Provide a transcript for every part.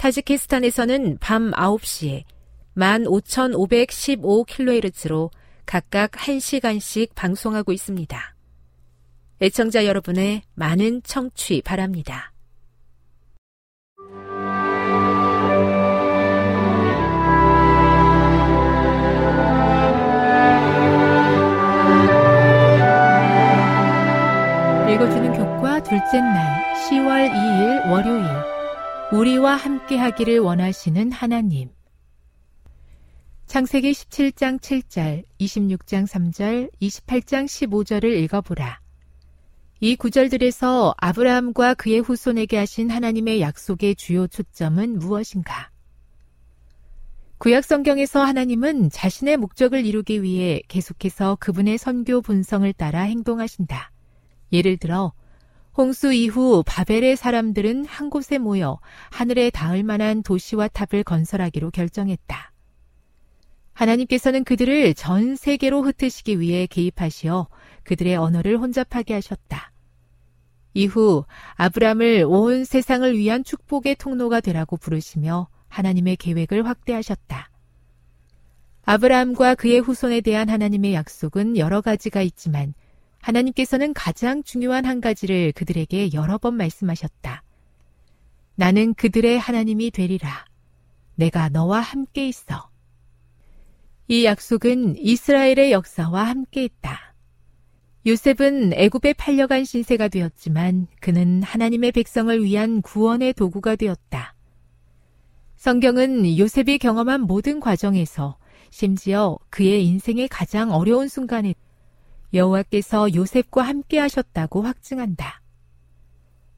타지키스탄에서는 밤 9시에 15,515kHz로 각각 1시간씩 방송하고 있습니다. 애청자 여러분의 많은 청취 바랍니다. 읽어주는 교과 둘째 날 10월 2일 월요일 우리와 함께 하기를 원하시는 하나님. 창세기 17장 7절, 26장 3절, 28장 15절을 읽어보라. 이 구절들에서 아브라함과 그의 후손에게 하신 하나님의 약속의 주요 초점은 무엇인가? 구약 성경에서 하나님은 자신의 목적을 이루기 위해 계속해서 그분의 선교 본성을 따라 행동하신다. 예를 들어 홍수 이후 바벨의 사람들은 한 곳에 모여 하늘에 닿을 만한 도시와 탑을 건설하기로 결정했다. 하나님께서는 그들을 전 세계로 흩으시기 위해 개입하시어 그들의 언어를 혼잡하게 하셨다. 이후 아브람을 온 세상을 위한 축복의 통로가 되라고 부르시며 하나님의 계획을 확대하셨다. 아브라함과 그의 후손에 대한 하나님의 약속은 여러 가지가 있지만 하나님께서는 가장 중요한 한 가지를 그들에게 여러 번 말씀하셨다. 나는 그들의 하나님이 되리라. 내가 너와 함께 있어. 이 약속은 이스라엘의 역사와 함께 있다. 요셉은 애굽에 팔려간 신세가 되었지만 그는 하나님의 백성을 위한 구원의 도구가 되었다. 성경은 요셉이 경험한 모든 과정에서 심지어 그의 인생의 가장 어려운 순간에 여호와께서 요셉과 함께 하셨다고 확증한다.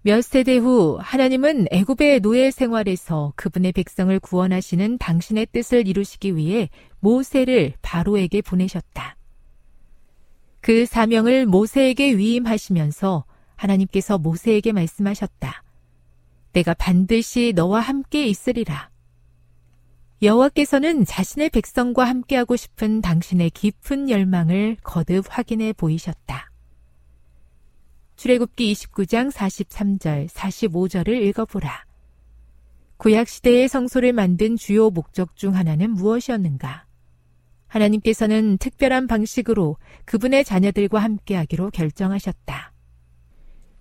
몇 세대 후 하나님은 애굽의 노예 생활에서 그분의 백성을 구원하시는 당신의 뜻을 이루시기 위해 모세를 바로에게 보내셨다. 그 사명을 모세에게 위임하시면서 하나님께서 모세에게 말씀하셨다. 내가 반드시 너와 함께 있으리라. 여호와께서는 자신의 백성과 함께하고 싶은 당신의 깊은 열망을 거듭 확인해 보이셨다. 출애굽기 29장 43절, 45절을 읽어보라. 구약 시대의 성소를 만든 주요 목적 중 하나는 무엇이었는가? 하나님께서는 특별한 방식으로 그분의 자녀들과 함께하기로 결정하셨다.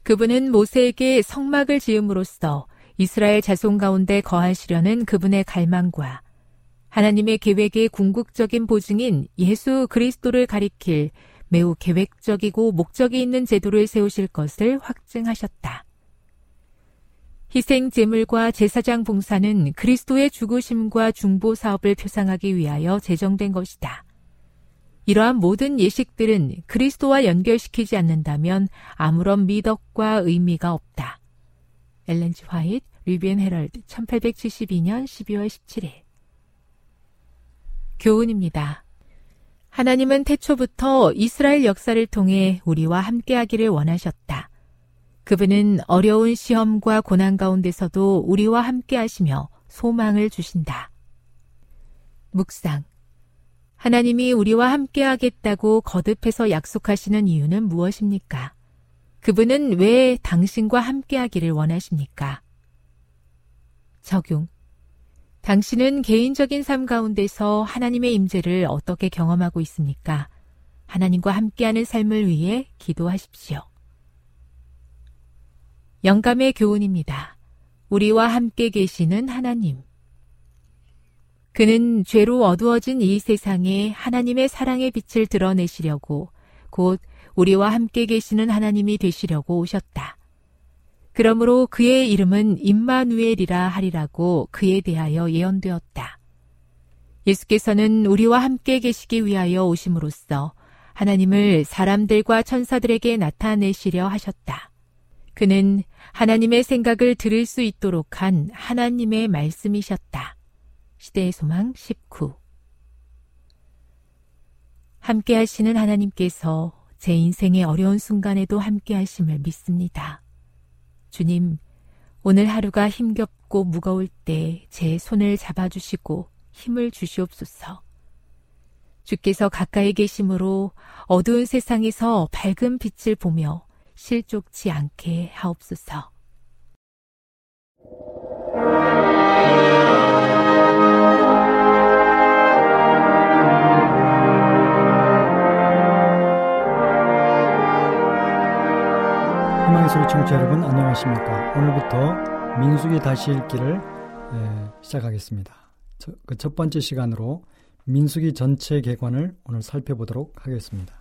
그분은 모세에게 성막을 지음으로써 이스라엘 자손 가운데 거하시려는 그분의 갈망과 하나님의 계획의 궁극적인 보증인 예수 그리스도를 가리킬 매우 계획적이고 목적이 있는 제도를 세우실 것을 확증하셨다. 희생 제물과 제사장 봉사는 그리스도의 죽으심과 중보 사업을 표상하기 위하여 제정된 것이다. 이러한 모든 예식들은 그리스도와 연결시키지 않는다면 아무런 미덕과 의미가 없다. 엘렌지 화이트, 리비엔 헤럴드, 1872년 12월 17일. 교훈입니다. 하나님은 태초부터 이스라엘 역사를 통해 우리와 함께하기를 원하셨다. 그분은 어려운 시험과 고난 가운데서도 우리와 함께하시며 소망을 주신다. 묵상. 하나님이 우리와 함께하겠다고 거듭해서 약속하시는 이유는 무엇입니까? 그분은 왜 당신과 함께하기를 원하십니까? 적용. 당신은 개인적인 삶 가운데서 하나님의 임재를 어떻게 경험하고 있습니까? 하나님과 함께하는 삶을 위해 기도하십시오. 영감의 교훈입니다. 우리와 함께 계시는 하나님. 그는 죄로 어두워진 이 세상에 하나님의 사랑의 빛을 드러내시려고 곧 우리와 함께 계시는 하나님이 되시려고 오셨다. 그러므로 그의 이름은 임마누엘이라 하리라고 그에 대하여 예언되었다. 예수께서는 우리와 함께 계시기 위하여 오심으로써 하나님을 사람들과 천사들에게 나타내시려 하셨다. 그는 하나님의 생각을 들을 수 있도록 한 하나님의 말씀이셨다. 시대의 소망 19 함께 하시는 하나님께서 제 인생의 어려운 순간에도 함께 하심을 믿습니다. 주님, 오늘 하루가 힘겹고 무거울 때 제 손을 잡아주시고 힘을 주시옵소서. 주께서 가까이 계심으로 어두운 세상에서 밝은 빛을 보며 실족치 않게 하옵소서. 희망의 소리 청취자 여러분 안녕하십니까? 오늘부터 민숙이 다시 읽기를 에, 시작하겠습니다. 그 첫 번째 시간으로 민숙이 전체 개관을 오늘 살펴보도록 하겠습니다.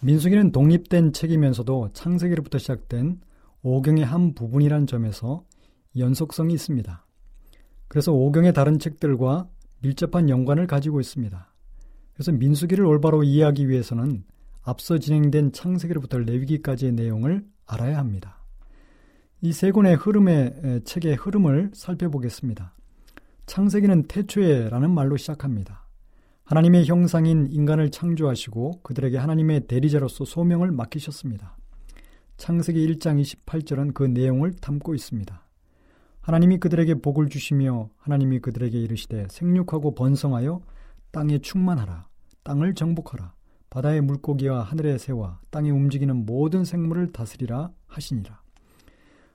민숙이는 독립된 책이면서도 창세기로부터 시작된 오경의 한 부분이란 점에서 연속성이 있습니다. 그래서 오경의 다른 책들과 밀접한 연관을 가지고 있습니다. 그래서 민수기를 올바로 이해하기 위해서는 앞서 진행된 창세기로부터 레위기까지의 내용을 알아야 합니다. 이 세 권의 흐름의 책의 흐름을 살펴보겠습니다. 창세기는 태초에라는 말로 시작합니다. 하나님의 형상인 인간을 창조하시고 그들에게 하나님의 대리자로서 소명을 맡기셨습니다. 창세기 1장 28절은 그 내용을 담고 있습니다. 하나님이 그들에게 복을 주시며 하나님이 그들에게 이르시되 생육하고 번성하여 땅에 충만하라 땅을 정복하라 바다의 물고기와 하늘의 새와 땅에 움직이는 모든 생물을 다스리라 하시니라.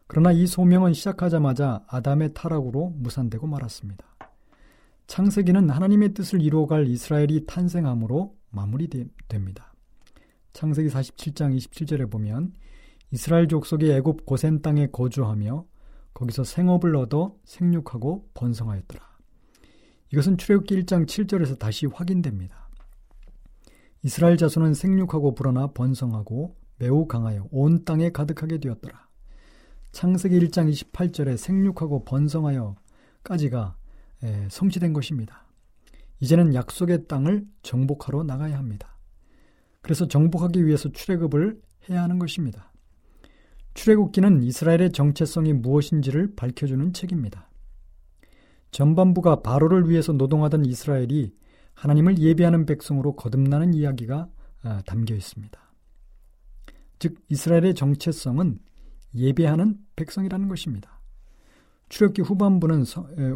그러나 이 소명은 시작하자마자 아담의 타락으로 무산되고 말았습니다. 창세기는 하나님의 뜻을 이루어갈 이스라엘이 탄생함으로 마무리됩니다. 창세기 47장 27절에 보면 이스라엘 족속이 애굽 고센 땅에 거주하며 거기서 생업을 얻어 생육하고 번성하였더라. 이것은 출애굽기 1장 7절에서 다시 확인됩니다. 이스라엘 자손은 생육하고 불어나 번성하고 매우 강하여 온 땅에 가득하게 되었더라. 창세기 1장 28절에 생육하고 번성하여까지가 성취된 것입니다. 이제는 약속의 땅을 정복하러 나가야 합니다. 그래서 정복하기 위해서 출애굽을 해야 하는 것입니다. 출애굽기는 이스라엘의 정체성이 무엇인지를 밝혀주는 책입니다. 전반부가 바로를 위해서 노동하던 이스라엘이 하나님을 예배하는 백성으로 거듭나는 이야기가 아, 담겨 있습니다. 즉 이스라엘의 정체성은 예배하는 백성이라는 것입니다. 출애굽기 후반부는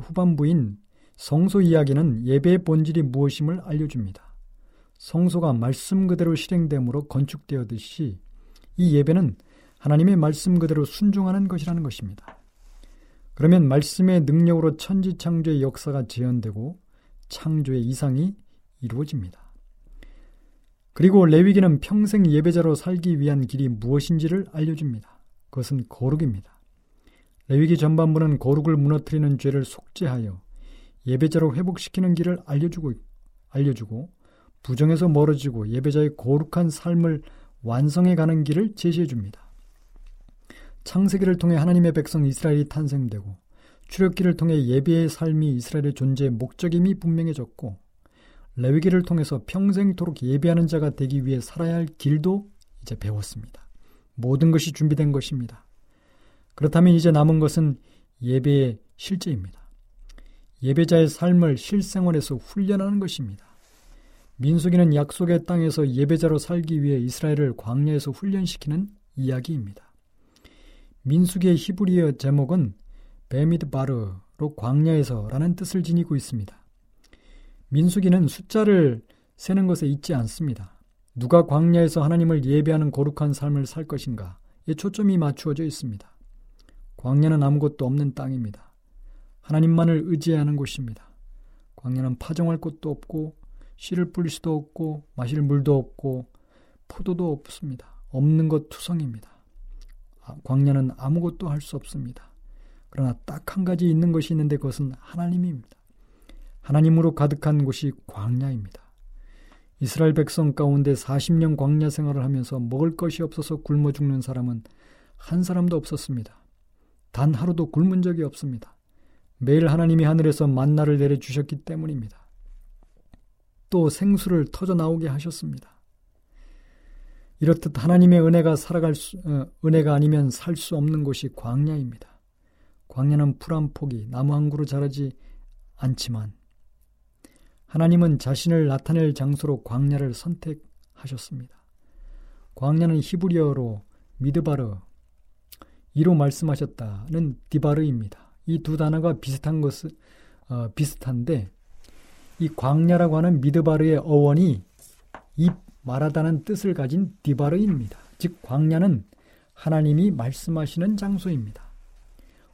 후반부인 성소 이야기는 예배의 본질이 무엇임을 알려줍니다. 성소가 말씀 그대로 실행됨으로 건축되었듯이 이 예배는 하나님의 말씀 그대로 순종하는 것이라는 것입니다. 그러면 말씀의 능력으로 천지 창조의 역사가 재현되고 창조의 이상이 이루어집니다. 그리고 레위기는 평생 예배자로 살기 위한 길이 무엇인지를 알려줍니다. 그것은 거룩입니다. 레위기 전반부는 거룩을 무너뜨리는 죄를 속죄하여 예배자로 회복시키는 길을 알려주고, 알려주고 부정에서 멀어지고 예배자의 거룩한 삶을 완성해 가는 길을 제시해 줍니다. 창세기를 통해 하나님의 백성 이스라엘이 탄생되고 출애굽기를 통해 예배의 삶이 이스라엘의 존재의 목적임이 분명해졌고 레위기를 통해서 평생토록 예배하는 자가 되기 위해 살아야 할 길도 이제 배웠습니다. 모든 것이 준비된 것입니다. 그렇다면 이제 남은 것은 예배의 실제입니다. 예배자의 삶을 실생활에서 훈련하는 것입니다. 민수기는 약속의 땅에서 예배자로 살기 위해 이스라엘을 광야에서 훈련시키는 이야기입니다. 민수기의 히브리어 제목은 베미드 바르로 광야에서라는 뜻을 지니고 있습니다. 민수기는 숫자를 세는 것에 있지 않습니다. 누가 광야에서 하나님을 예배하는 거룩한 삶을 살 것인가에 초점이 맞추어져 있습니다. 광야는 아무것도 없는 땅입니다. 하나님만을 의지하는 곳입니다. 광야는 파종할 곳도 없고 씨를 뿌릴 수도 없고 마실 물도 없고 포도도 없습니다. 없는 것 투성입니다. 아, 광야는 아무것도 할 수 없습니다. 그러나 딱 한 가지 있는 것이 있는데 그것은 하나님입니다. 하나님으로 가득한 곳이 광야입니다. 이스라엘 백성 가운데 40년 광야 생활을 하면서 먹을 것이 없어서 굶어 죽는 사람은 한 사람도 없었습니다. 단 하루도 굶은 적이 없습니다. 매일 하나님이 하늘에서 만나를 내려주셨기 때문입니다. 또 생수를 터져 나오게 하셨습니다. 이렇듯 하나님의 은혜가 살아갈 수, 어, 은혜가 아니면 살 수 없는 곳이 광야입니다. 광야는 풀한 폭이 나무 한 그루 자라지 않지만 하나님은 자신을 나타낼 장소로 광야를 선택하셨습니다. 광야는 히브리어로 미드바르 이로 말씀하셨다는 디바르입니다. 이 두 단어가 비슷한 것은 어, 비슷한데 이 광야라고 하는 미드바르의 어원이 이 말하다는 뜻을 가진 디바르입니다. 즉 광야는 하나님이 말씀하시는 장소입니다.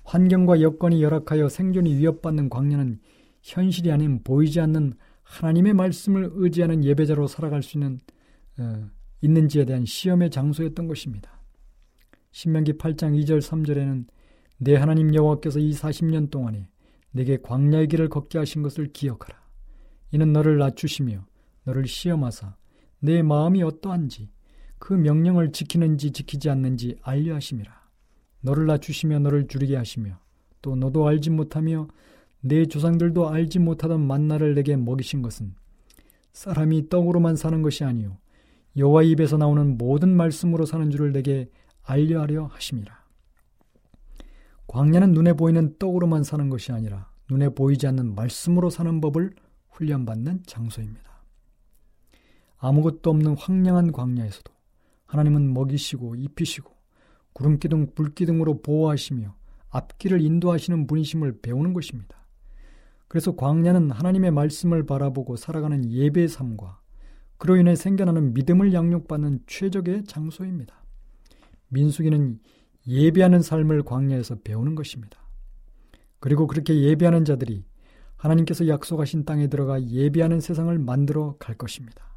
환경과 여건이 열악하여 생존이 위협받는 광야는 현실이 아닌 보이지 않는 하나님의 말씀을 의지하는 예배자로 살아갈 수 있는 어, 있는지에 대한 시험의 장소였던 것입니다. 신명기 8장 2절 3절에는 내 하나님 여호와께서 이 40년 동안에 내게 광야의 길을 걷게 하신 것을 기억하라. 이는 너를 낮추시며 너를 시험하사 내 마음이 어떠한지 그 명령을 지키는지 지키지 않는지 알려 하심이라. 너를 낮추시며 너를 줄이게 하시며 또 너도 알지 못하며 내 조상들도 알지 못하던 만나를 내게 먹이신 것은 사람이 떡으로만 사는 것이 아니요 여호와 입에서 나오는 모든 말씀으로 사는 줄을 내게 알려하려 하심이라. 광야는 눈에 보이는 떡으로만 사는 것이 아니라 눈에 보이지 않는 말씀으로 사는 법을 훈련받는 장소입니다. 아무것도 없는 황량한 광야에서도 하나님은 먹이시고 입히시고 구름기둥 불기둥으로 보호하시며 앞길을 인도하시는 분이심을 배우는 것입니다. 그래서 광야는 하나님의 말씀을 바라보고 살아가는 예배의 삶과 그로 인해 생겨나는 믿음을 양육받는 최적의 장소입니다. 민수기는 예배하는 삶을 광야에서 배우는 것입니다. 그리고 그렇게 예배하는 자들이 하나님께서 약속하신 땅에 들어가 예배하는 세상을 만들어 갈 것입니다.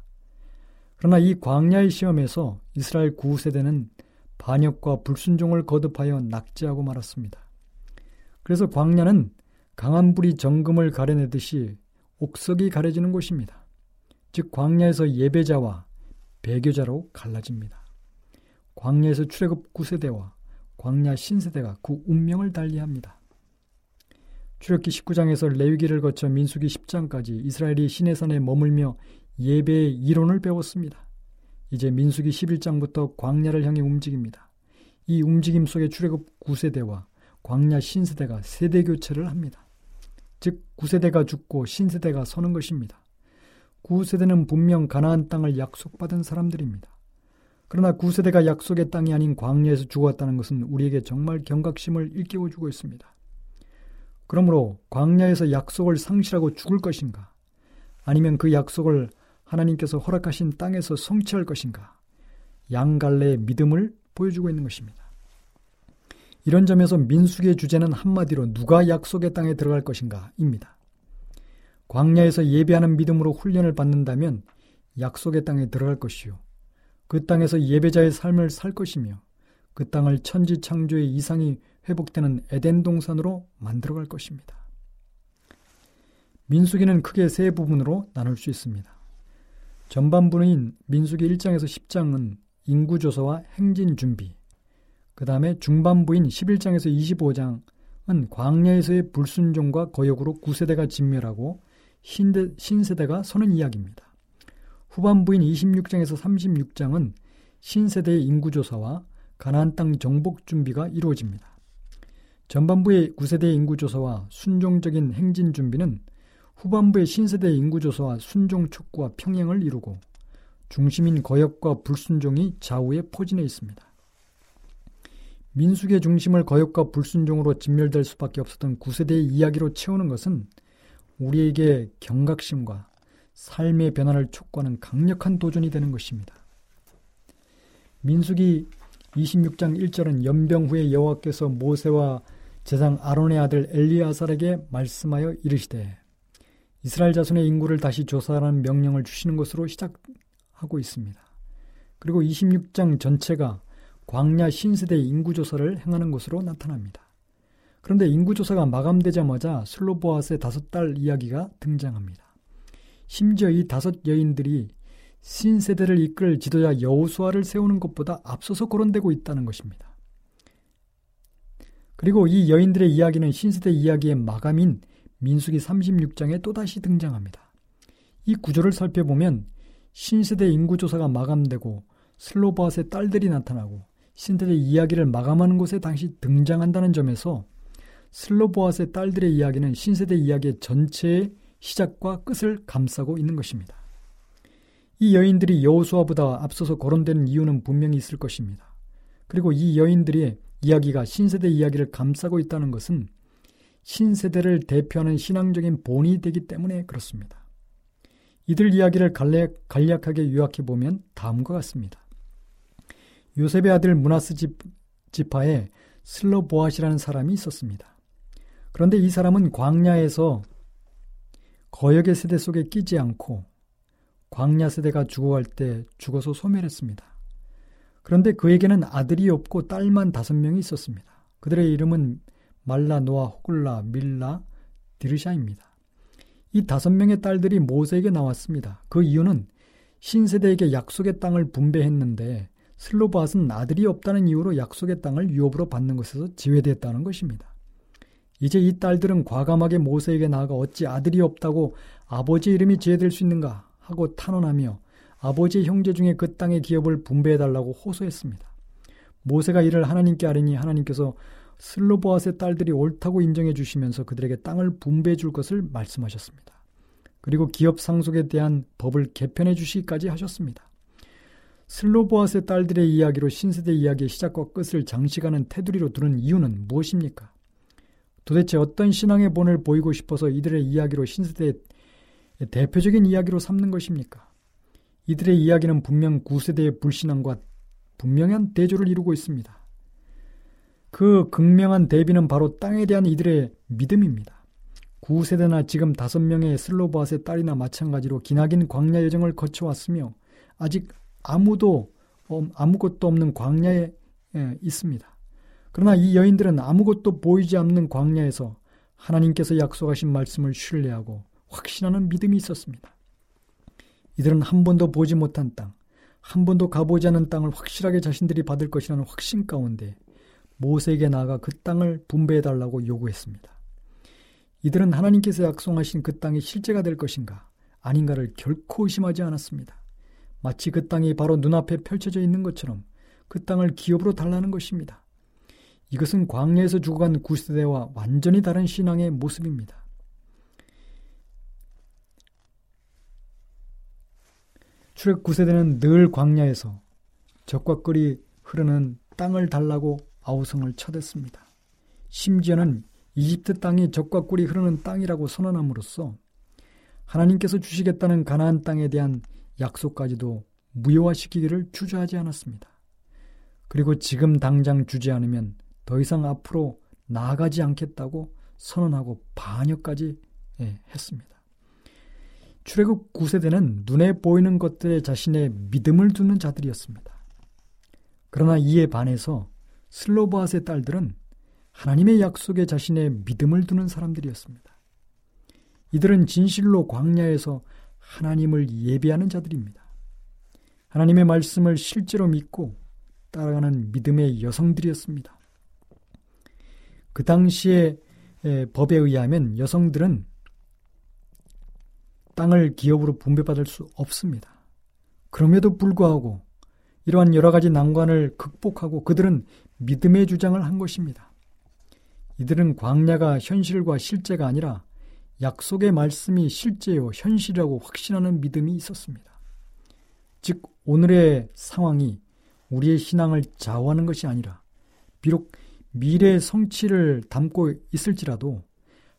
그러나 이 광야의 시험에서 이스라엘 구세대는 반역과 불순종을 거듭하여 낙제하고 말았습니다. 그래서 광야는 강한 불이 정금을 가려내듯이 옥석이 가려지는 곳입니다. 즉 광야에서 예배자와 배교자로 갈라집니다. 광야에서 출애굽 9세대와 광야 신세대가 그 운명을 달리합니다. 출애굽기 19장에서 레위기를 거쳐 민수기 10장까지 이스라엘이 시내산에 머물며 예배의 이론을 배웠습니다. 이제 민수기 11장부터 광야를 향해 움직입니다. 이 움직임 속에 출애굽 9세대와 광야 신세대가 세대 교체를 합니다. 즉 구세대가 죽고 신세대가 서는 것입니다. 구세대는 분명 가나안 땅을 약속받은 사람들입니다. 그러나 구세대가 약속의 땅이 아닌 광야에서 죽었다는 것은 우리에게 정말 경각심을 일깨워주고 있습니다. 그러므로 광야에서 약속을 상실하고 죽을 것인가? 아니면 그 약속을 하나님께서 허락하신 땅에서 성취할 것인가? 양갈래의 믿음을 보여주고 있는 것입니다. 이런 점에서 민숙의 주제는 한마디로 누가 약속의 땅에 들어갈 것인가입니다. 광야에서 예배하는 믿음으로 훈련을 받는다면 약속의 땅에 들어갈 것이요. 그 땅에서 예배자의 삶을 살 것이며 그 땅을 천지 창조의 이상이 회복되는 에덴 동산으로 만들어갈 것입니다. 민수기는 크게 세 부분으로 나눌 수 있습니다. 전반부인 민수기 1장에서 10장은 인구조사와 행진 준비, 그 다음에 중반부인 11장에서 25장은 광야에서의 불순종과 거역으로 구세대가 진멸하고 신대, 신세대가 서는 이야기입니다. 후반부인 26장에서 36장은 신세대의 인구조사와 가나안 땅 정복 준비가 이루어집니다. 전반부의 9세대의 인구조사와 순종적인 행진 준비는 후반부의 신세대의 인구조사와 순종 촉구와 평행을 이루고 중심인 거역과 불순종이 좌우에 포진해 있습니다. 민숙의 중심을 거역과 불순종으로 진멸될 수밖에 없었던 9세대의 이야기로 채우는 것은 우리에게 경각심과 삶의 변화를 촉구하는 강력한 도전이 되는 것입니다. 민숙이 26장 1절은 연병 후에 여호와께서 모세와 제상 아론의 아들 엘리아살에게 말씀하여 이르시되 이스라엘 자손의 인구를 다시 조사하라는 명령을 주시는 것으로 시작하고 있습니다. 그리고 26장 전체가 광야 신세대 인구조사를 행하는 것으로 나타납니다. 그런데 인구조사가 마감되자마자 슬로보아스의 다섯 딸 이야기가 등장합니다. 심지어 이 다섯 여인들이 신세대를 이끌 지도자 여우수아를 세우는 것보다 앞서서 거론되고 있다는 것입니다. 그리고 이 여인들의 이야기는 신세대 이야기의 마감인 민수기 36장에 또다시 등장합니다. 이 구조를 살펴보면 신세대 인구조사가 마감되고 슬로바스의 딸들이 나타나고 신세대 이야기를 마감하는 곳에 당시 등장한다는 점에서 슬로보아스의 딸들의 이야기는 신세대 이야기의 전체의 시작과 끝을 감싸고 있는 것입니다. 이 여인들이 여호수아보다 앞서서 거론되는 이유는 분명히 있을 것입니다. 그리고 이 여인들의 이야기가 신세대 이야기를 감싸고 있다는 것은 신세대를 대표하는 신앙적인 본이 되기 때문에 그렇습니다. 이들 이야기를 간략, 간략하게 요약해 보면 다음과 같습니다. 요셉의 아들 문하스 지파에 슬로보아시라는 사람이 있었습니다. 그런데 이 사람은 광야에서 거역의 세대 속에 끼지 않고 광야 세대가 죽어갈 때 죽어서 소멸했습니다. 그런데 그에게는 아들이 없고 딸만 다섯 명이 있었습니다. 그들의 이름은 말라, 노아, 호글라, 밀라, 디르샤입니다. 이 다섯 명의 딸들이 모세에게 나왔습니다. 그 이유는 신세대에게 약속의 땅을 분배했는데 슬로바스는 아들이 없다는 이유로 약속의 땅을 유업으로 받는 것에서 지외됐다는 것입니다. 이제 이 딸들은 과감하게 모세에게 나아가 어찌 아들이 없다고 아버지 이름이 지혜될 수 있는가 하고 탄원하며 아버지 형제 중에 그 땅의 기업을 분배해달라고 호소했습니다. 모세가 이를 하나님께 아뢰니 하나님께서 슬로보아스의 딸들이 옳다고 인정해 주시면서 그들에게 땅을 분배해 줄 것을 말씀하셨습니다. 그리고 기업 상속에 대한 법을 개편해 주시기까지 하셨습니다. 슬로보아스의 딸들의 이야기로 신세대 이야기의 시작과 끝을 장식하는 테두리로 두는 이유는 무엇입니까? 도대체 어떤 신앙의 본을 보이고 싶어서 이들의 이야기로 신세대의 대표적인 이야기로 삼는 것입니까? 이들의 이야기는 분명 구세대의 불신앙과 분명한 대조를 이루고 있습니다. 그 극명한 대비는 바로 땅에 대한 이들의 믿음입니다. 구세대나 지금 다섯 명의 슬로바스의 딸이나 마찬가지로 기나긴 광야 여정을 거쳐왔으며 아직 아무도 아무것도 없는 광야에 있습니다. 그러나 이 여인들은 아무것도 보이지 않는 광야에서 하나님께서 약속하신 말씀을 신뢰하고 확신하는 믿음이 있었습니다. 이들은 한 번도 보지 못한 땅, 한 번도 가보지 않은 땅을 확실하게 자신들이 받을 것이라는 확신 가운데 모세에게 나아가 그 땅을 분배해 달라고 요구했습니다. 이들은 하나님께서 약속하신 그 땅이 실제가 될 것인가 아닌가를 결코 의심하지 않았습니다. 마치 그 땅이 바로 눈앞에 펼쳐져 있는 것처럼 그 땅을 기업으로 달라는 것입니다. 이것은 광야에서 죽어간 구세대와 완전히 다른 신앙의 모습입니다. 출애굽 9세대는 늘 광야에서 적과 끓이 흐르는 땅을 달라고 아우성을 쳐댔습니다. 심지어는 이집트 땅이 적과 꿀이 흐르는 땅이라고 선언함으로써 하나님께서 주시겠다는 가나안 땅에 대한 약속까지도 무효화시키기를 주저하지 않았습니다. 그리고 지금 당장 주지 않으면 더 이상 앞으로 나아가지 않겠다고 선언하고 반역까지 예, 했습니다. 출애굽 9세대는 눈에 보이는 것들에 자신의 믿음을 두는 자들이었습니다. 그러나 이에 반해서 슬로바스의 딸들은 하나님의 약속에 자신의 믿음을 두는 사람들이었습니다. 이들은 진실로 광야에서 하나님을 예배하는 자들입니다. 하나님의 말씀을 실제로 믿고 따라가는 믿음의 여성들이었습니다. 그 당시의 법에 의하면 여성들은 땅을 기업으로 분배받을 수 없습니다. 그럼에도 불구하고 이러한 여러 가지 난관을 극복하고 그들은 믿음의 주장을 한 것입니다. 이들은 광야가 현실과 실제가 아니라 약속의 말씀이 실제요, 현실이라고 확신하는 믿음이 있었습니다. 즉, 오늘의 상황이 우리의 신앙을 좌우하는 것이 아니라 비록 미래의 성취를 담고 있을지라도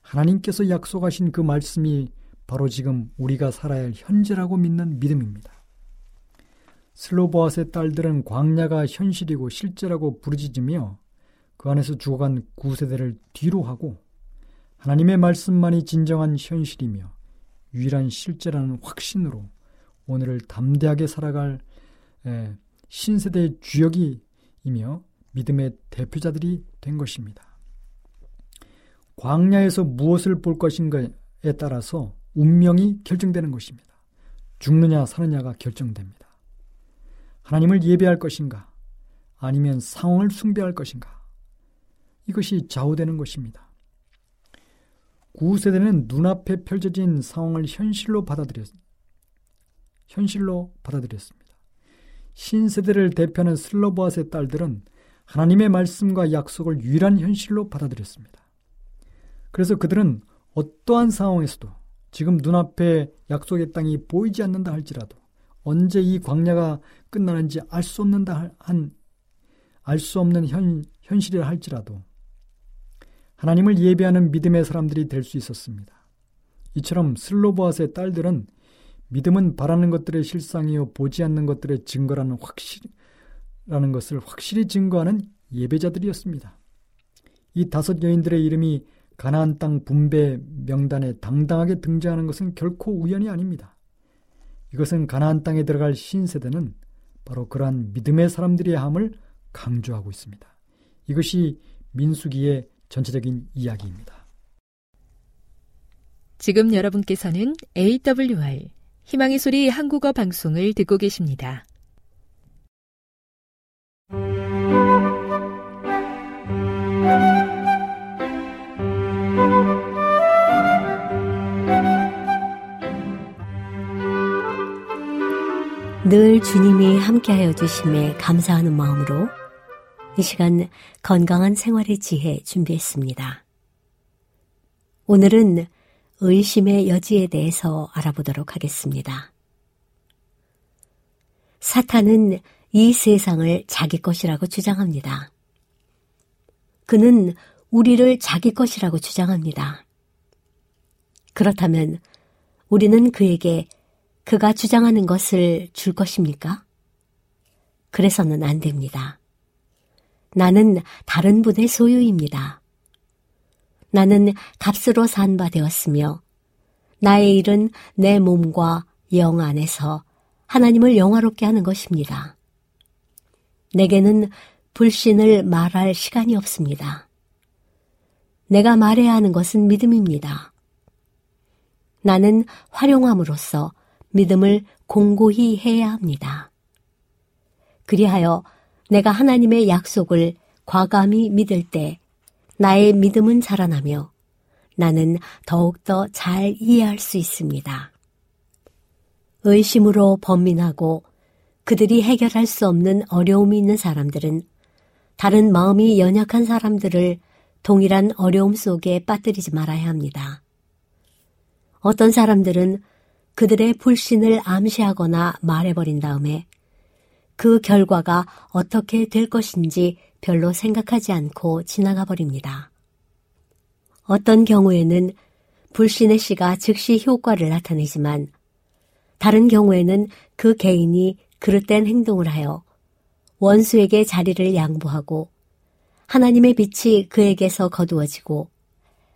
하나님께서 약속하신 그 말씀이 바로 지금 우리가 살아야 할 현재라고 믿는 믿음입니다. 슬로보아스의 딸들은 광야가 현실이고 실제라고 부르짖으며 그 안에서 죽어간 구세대를 뒤로 하고 하나님의 말씀만이 진정한 현실이며 유일한 실제라는 확신으로 오늘을 담대하게 살아갈 신세대의 주역이며 믿음의 대표자들이 된 것입니다. 광야에서 무엇을 볼 것인가에 따라서 운명이 결정되는 것입니다. 죽느냐 사느냐가 결정됩니다. 하나님을 예배할 것인가 아니면 상황을 숭배할 것인가 이것이 좌우되는 것입니다. 구세대는 눈앞에 펼쳐진 상황을 현실로 받아들였 현실로 받아들였습니다. 신세대를 대표하는 슬로보아스의 딸들은 하나님의 말씀과 약속을 유일한 현실로 받아들였습니다. 그래서 그들은 어떠한 상황에서도 지금 눈앞에 약속의 땅이 보이지 않는다 할지라도 언제 이 광야가 끝나는지 알 수 없는다 한 알 수 없는 현, 현실이라 할지라도 하나님을 예배하는 믿음의 사람들이 될 수 있었습니다. 이처럼 슬로보아스의 딸들은 믿음은 바라는 것들의 실상이요 보지 않는 것들의 증거라는 확실라는 것을 확실히 증거하는 예배자들이었습니다. 이 다섯 여인들의 이름이 가나안 땅 분배 명단에 당당하게 등장하는 것은 결코 우연이 아닙니다. 이것은 가나안 땅에 들어갈 신세대는 바로 그러한 믿음의 사람들의 함을 강조하고 있습니다. 이것이 민수기의 전체적인 이야기입니다. 지금 여러분께서는 AWR 희망의 소리 한국어 방송을 듣고 계십니다. 늘 주님이 함께하여 주심에 감사하는 마음으로 이 시간 건강한 생활의 지혜 준비했습니다. 오늘은 의심의 여지에 대해서 알아보도록 하겠습니다. 사탄은 이 세상을 자기 것이라고 주장합니다. 그는 우리를 자기 것이라고 주장합니다. 그렇다면 우리는 그에게 그가 주장하는 것을 줄 것입니까? 그래서는 안 됩니다. 나는 다른 분의 소유입니다. 나는 값으로 산 바 되었으며 나의 일은 내 몸과 영 안에서 하나님을 영화롭게 하는 것입니다. 내게는 불신을 말할 시간이 없습니다. 내가 말해야 하는 것은 믿음입니다. 나는 활용함으로써 믿음을 공고히 해야 합니다. 그리하여 내가 하나님의 약속을 과감히 믿을 때 나의 믿음은 자라나며 나는 더욱더 잘 이해할 수 있습니다. 의심으로 번민하고 그들이 해결할 수 없는 어려움이 있는 사람들은 다른 마음이 연약한 사람들을 동일한 어려움 속에 빠뜨리지 말아야 합니다. 어떤 사람들은 그들의 불신을 암시하거나 말해버린 다음에 그 결과가 어떻게 될 것인지 별로 생각하지 않고 지나가 버립니다. 어떤 경우에는 불신의 씨가 즉시 효과를 나타내지만 다른 경우에는 그 개인이 그릇된 행동을 하여 원수에게 자리를 양보하고 하나님의 빛이 그에게서 거두어지고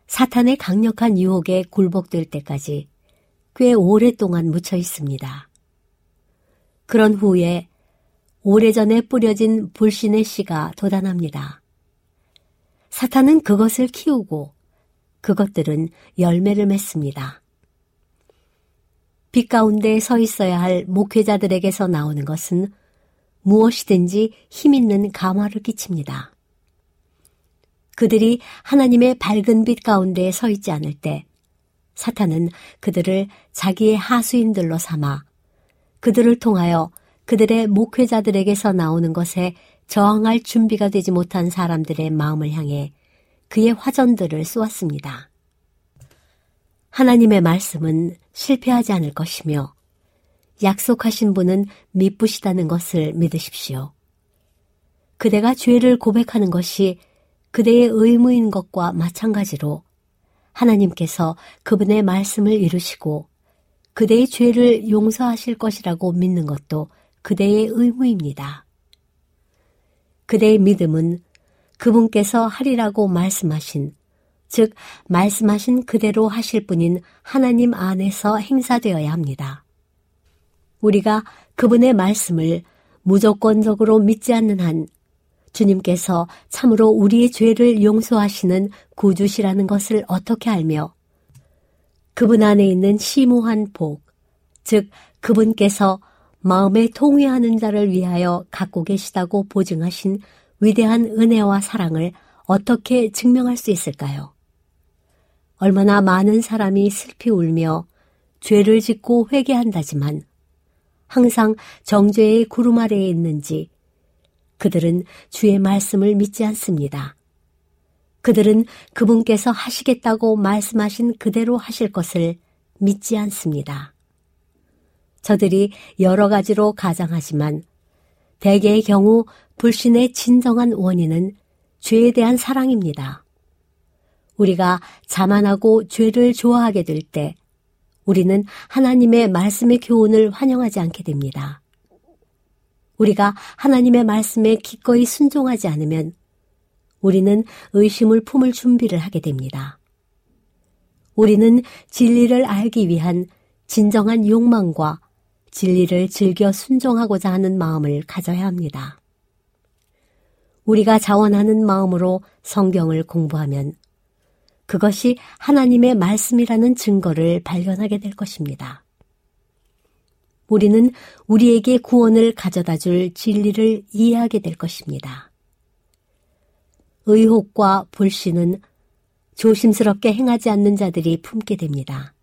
사탄의 강력한 유혹에 굴복될 때까지 꽤 오랫동안 묻혀 있습니다. 그런 후에 오래전에 뿌려진 불신의 씨가 도단합니다. 사탄은 그것을 키우고 그것들은 열매를 맺습니다. 빛 가운데 서 있어야 할 목회자들에게서 나오는 것은 무엇이든지 힘있는 감화를 끼칩니다. 그들이 하나님의 밝은 빛 가운데 서 있지 않을 때 사탄은 그들을 자기의 하수인들로 삼아 그들을 통하여 그들의 목회자들에게서 나오는 것에 저항할 준비가 되지 못한 사람들의 마음을 향해 그의 화전들을 쏘았습니다. 하나님의 말씀은 실패하지 않을 것이며 약속하신 분은 미쁘시다는 것을 믿으십시오. 그대가 죄를 고백하는 것이 그대의 의무인 것과 마찬가지로 하나님께서 그분의 말씀을 이루시고 그대의 죄를 용서하실 것이라고 믿는 것도 그대의 의무입니다. 그대의 믿음은 그분께서 하리라고 말씀하신, 즉, 말씀하신 그대로 하실 분인 하나님 안에서 행사되어야 합니다. 우리가 그분의 말씀을 무조건적으로 믿지 않는 한 주님께서 참으로 우리의 죄를 용서하시는 구주시라는 것을 어떻게 알며 그분 안에 있는 심오한 복, 즉 그분께서 마음에 통회하는 자를 위하여 갖고 계시다고 보증하신 위대한 은혜와 사랑을 어떻게 증명할 수 있을까요? 얼마나 많은 사람이 슬피 울며 죄를 짓고 회개한다지만 항상 정죄의 구름 아래에 있는지 그들은 주의 말씀을 믿지 않습니다. 그들은 그분께서 하시겠다고 말씀하신 그대로 하실 것을 믿지 않습니다. 저들이 여러 가지로 가장하지만 대개의 경우 불신의 진정한 원인은 죄에 대한 사랑입니다. 우리가 자만하고 죄를 좋아하게 될 때 우리는 하나님의 말씀의 교훈을 환영하지 않게 됩니다. 우리가 하나님의 말씀에 기꺼이 순종하지 않으면 우리는 의심을 품을 준비를 하게 됩니다. 우리는 진리를 알기 위한 진정한 욕망과 진리를 즐겨 순종하고자 하는 마음을 가져야 합니다. 우리가 자원하는 마음으로 성경을 공부하면 그것이 하나님의 말씀이라는 증거를 발견하게 될 것입니다. 우리는 우리에게 구원을 가져다 줄 진리를 이해하게 될 것입니다. 의혹과 불신은 조심스럽게 행하지 않는 자들이 품게 됩니다.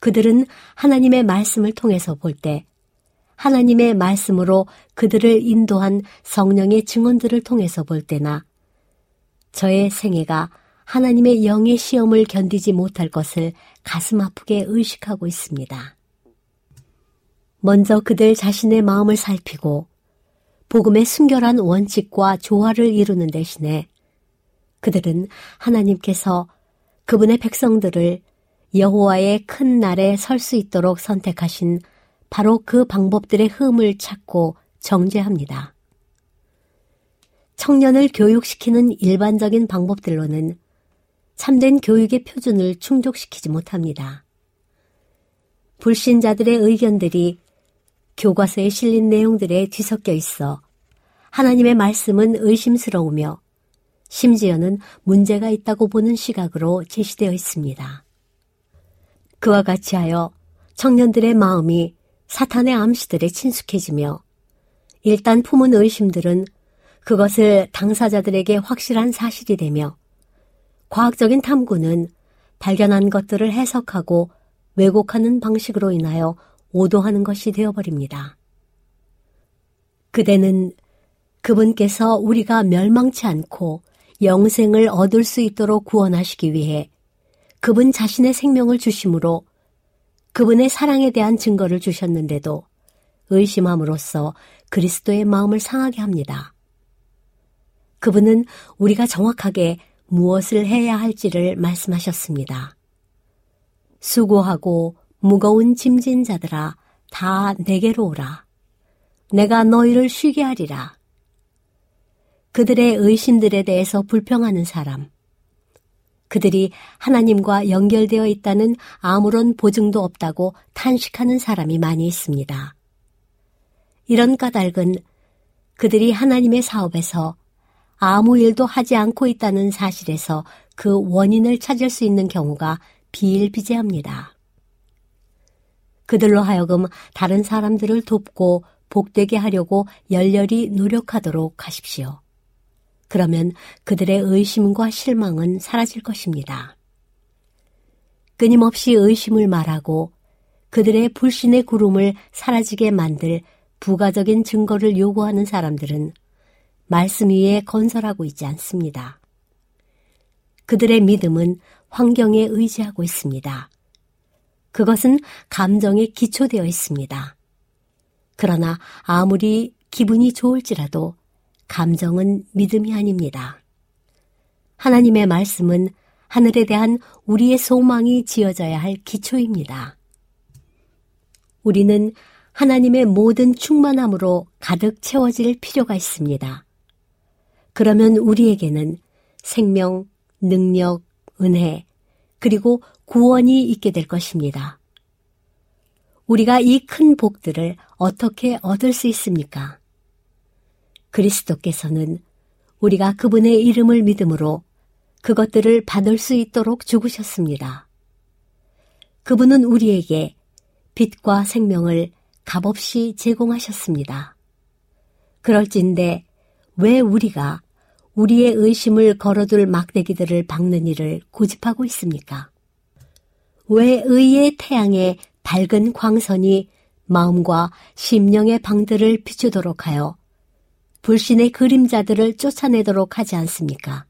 그들은 하나님의 말씀을 통해서 볼 때 하나님의 말씀으로 그들을 인도한 성령의 증언들을 통해서 볼 때나 저의 생애가 하나님의 영의 시험을 견디지 못할 것을 가슴 아프게 의식하고 있습니다. 먼저 그들 자신의 마음을 살피고 복음의 순결한 원칙과 조화를 이루는 대신에 그들은 하나님께서 그분의 백성들을 여호와의 큰 날에 설 수 있도록 선택하신 바로 그 방법들의 흠을 찾고 정죄합니다. 청년을 교육시키는 일반적인 방법들로는 참된 교육의 표준을 충족시키지 못합니다. 불신자들의 의견들이 교과서에 실린 내용들에 뒤섞여 있어 하나님의 말씀은 의심스러우며 심지어는 문제가 있다고 보는 시각으로 제시되어 있습니다. 그와 같이 하여 청년들의 마음이 사탄의 암시들에 친숙해지며 일단 품은 의심들은 그것을 당사자들에게 확실한 사실이 되며 과학적인 탐구는 발견한 것들을 해석하고 왜곡하는 방식으로 인하여 오도하는 것이 되어버립니다. 그대는 그분께서 우리가 멸망치 않고 영생을 얻을 수 있도록 구원하시기 위해 그분 자신의 생명을 주심으로 그분의 사랑에 대한 증거를 주셨는데도 의심함으로써 그리스도의 마음을 상하게 합니다. 그분은 우리가 정확하게 무엇을 해야 할지를 말씀하셨습니다. 수고하고 무거운 짐진 자들아 다 내게로 오라. 내가 너희를 쉬게 하리라. 그들의 의심들에 대해서 불평하는 사람, 그들이 하나님과 연결되어 있다는 아무런 보증도 없다고 탄식하는 사람이 많이 있습니다. 이런 까닭은 그들이 하나님의 사업에서 아무 일도 하지 않고 있다는 사실에서 그 원인을 찾을 수 있는 경우가 비일비재합니다. 그들로 하여금 다른 사람들을 돕고 복되게 하려고 열렬히 노력하도록 하십시오. 그러면 그들의 의심과 실망은 사라질 것입니다. 끊임없이 의심을 말하고 그들의 불신의 구름을 사라지게 만들 부가적인 증거를 요구하는 사람들은 말씀 위에 건설하고 있지 않습니다. 그들의 믿음은 환경에 의지하고 있습니다. 그것은 감정에 기초되어 있습니다. 그러나 아무리 기분이 좋을지라도 감정은 믿음이 아닙니다. 하나님의 말씀은 하늘에 대한 우리의 소망이 지어져야 할 기초입니다. 우리는 하나님의 모든 충만함으로 가득 채워질 필요가 있습니다. 그러면 우리에게는 생명, 능력, 은혜, 그리고 구원이 있게 될 것입니다. 우리가 이 큰 복들을 어떻게 얻을 수 있습니까? 그리스도께서는 우리가 그분의 이름을 믿음으로 그것들을 받을 수 있도록 죽으셨습니다. 그분은 우리에게 빛과 생명을 값없이 제공하셨습니다. 그럴진데 왜 우리가 우리의 의심을 걸어둘 막대기들을 박는 일을 고집하고 있습니까? 왜 의의 태양의 밝은 광선이 마음과 심령의 방들을 비추도록 하여 불신의 그림자들을 쫓아내도록 하지 않습니까?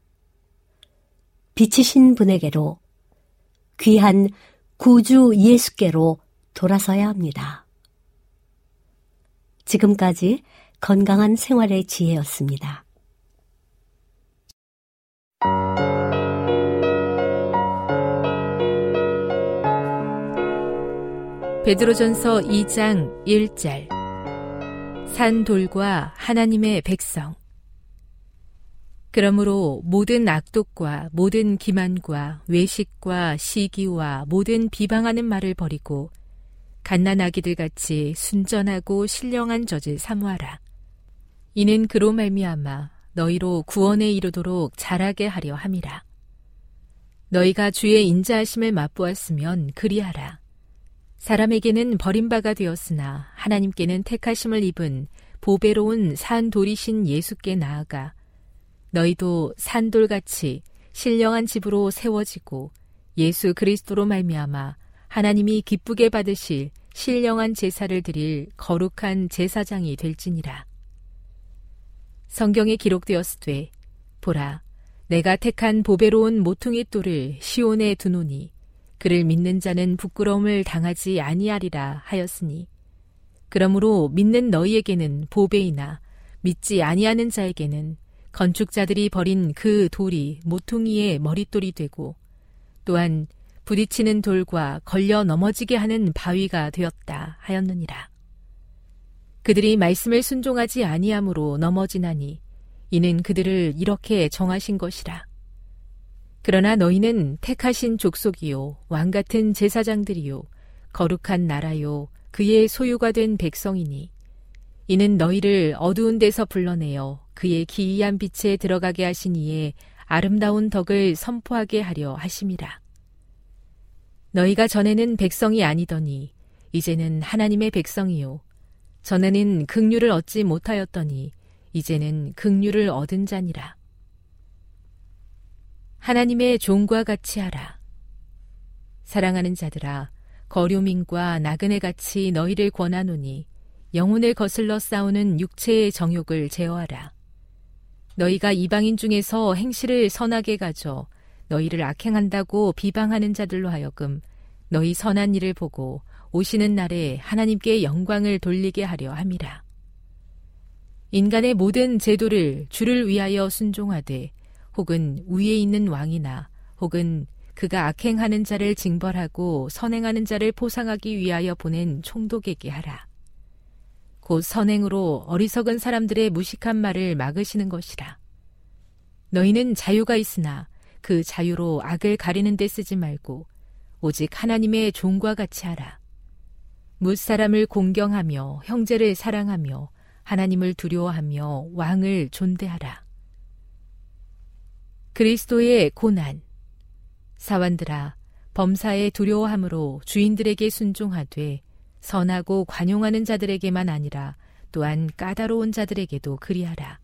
빛이신 분에게로 귀한 구주 예수께로 돌아서야 합니다. 지금까지 건강한 생활의 지혜였습니다. 베드로전서 2장 1절 산 돌과 하나님의 백성 그러므로 모든 악독과 모든 기만과 외식과 시기와 모든 비방하는 말을 버리고 갓난아기들 같이 순전하고 신령한 젖을 사모하라. 이는 그로 말미암아 너희로 구원에 이르도록 자라게 하려 함이라. 너희가 주의 인자하심을 맛보았으면 그리하라. 사람에게는 버림바가 되었으나 하나님께는 택하심을 입은 보배로운 산돌이신 예수께 나아가 너희도 산돌같이 신령한 집으로 세워지고 예수 그리스도로 말미암아 하나님이 기쁘게 받으실 신령한 제사를 드릴 거룩한 제사장이 될지니라. 성경에 기록되었으되 보라 내가 택한 보배로운 모퉁이 돌을 시온에 두노니 그를 믿는 자는 부끄러움을 당하지 아니하리라 하였으니 그러므로 믿는 너희에게는 보배이나 믿지 아니하는 자에게는 건축자들이 버린 그 돌이 모퉁이의 머릿돌이 되고 또한 부딪히는 돌과 걸려 넘어지게 하는 바위가 되었다 하였느니라. 그들이 말씀을 순종하지 아니함으로 넘어지나니 이는 그들을 이렇게 정하신 것이라. 그러나 너희는 택하신 족속이요 왕 같은 제사장들이요 거룩한 나라요 그의 소유가 된 백성이니 이는 너희를 어두운 데서 불러내어 그의 기이한 빛에 들어가게 하신 이에 아름다운 덕을 선포하게 하려 하심이라. 너희가 전에는 백성이 아니더니 이제는 하나님의 백성이요. 전에는 극류를 얻지 못하였더니 이제는 극류를 얻은 자니라. 하나님의 종과 같이 하라. 사랑하는 자들아, 거류민과 나그네 같이 너희를 권하노니 영혼을 거슬러 싸우는 육체의 정욕을 제어하라. 너희가 이방인 중에서 행실을 선하게 가져 너희를 악행한다고 비방하는 자들로 하여금 너희 선한 일을 보고 오시는 날에 하나님께 영광을 돌리게 하려 함이라. 인간의 모든 제도를 주를 위하여 순종하되 혹은 위에 있는 왕이나 혹은 그가 악행하는 자를 징벌하고 선행하는 자를 포상하기 위하여 보낸 총독에게 하라. 곧 선행으로 어리석은 사람들의 무식한 말을 막으시는 것이라. 너희는 자유가 있으나 그 자유로 악을 가리는 데 쓰지 말고 오직 하나님의 종과 같이 하라. 무사람을 공경하며 형제를 사랑하며 하나님을 두려워하며 왕을 존대하라. 그리스도의 고난 사완들아 범사에 두려워함으로 주인들에게 순종하되 선하고 관용하는 자들에게만 아니라 또한 까다로운 자들에게도 그리하라.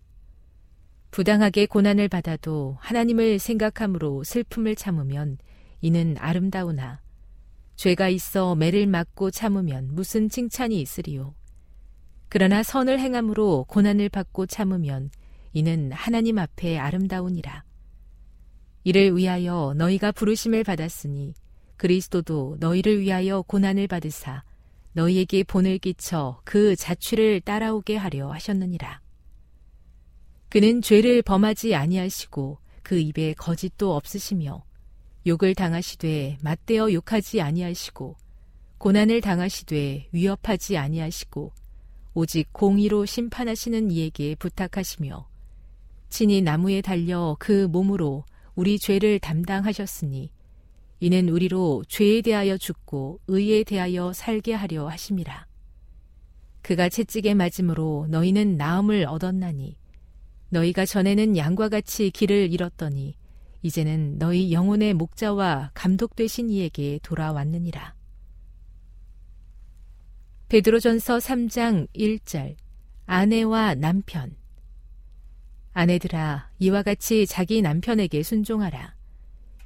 부당하게 고난을 받아도 하나님을 생각함으로 슬픔을 참으면 이는 아름다우나 죄가 있어 매를 맞고 참으면 무슨 칭찬이 있으리요. 그러나 선을 행함으로 고난을 받고 참으면 이는 하나님 앞에 아름다우니라. 이를 위하여 너희가 부르심을 받았으니 그리스도도 너희를 위하여 고난을 받으사 너희에게 본을 끼쳐 그 자취를 따라오게 하려 하셨느니라. 그는 죄를 범하지 아니하시고 그 입에 거짓도 없으시며 욕을 당하시되 맞대어 욕하지 아니하시고 고난을 당하시되 위협하지 아니하시고 오직 공의로 심판하시는 이에게 부탁하시며 친히 나무에 달려 그 몸으로 우리 죄를 담당하셨으니 이는 우리로 죄에 대하여 죽고 의에 대하여 살게 하려 하심이라. 그가 채찍에 맞음으로 너희는 나음을 얻었나니 너희가 전에는 양과 같이 길을 잃었더니 이제는 너희 영혼의 목자와 감독 되신 이에게 돌아왔느니라. 베드로전서 3장 1절 아내와 남편 아내들아 이와 같이 자기 남편에게 순종하라.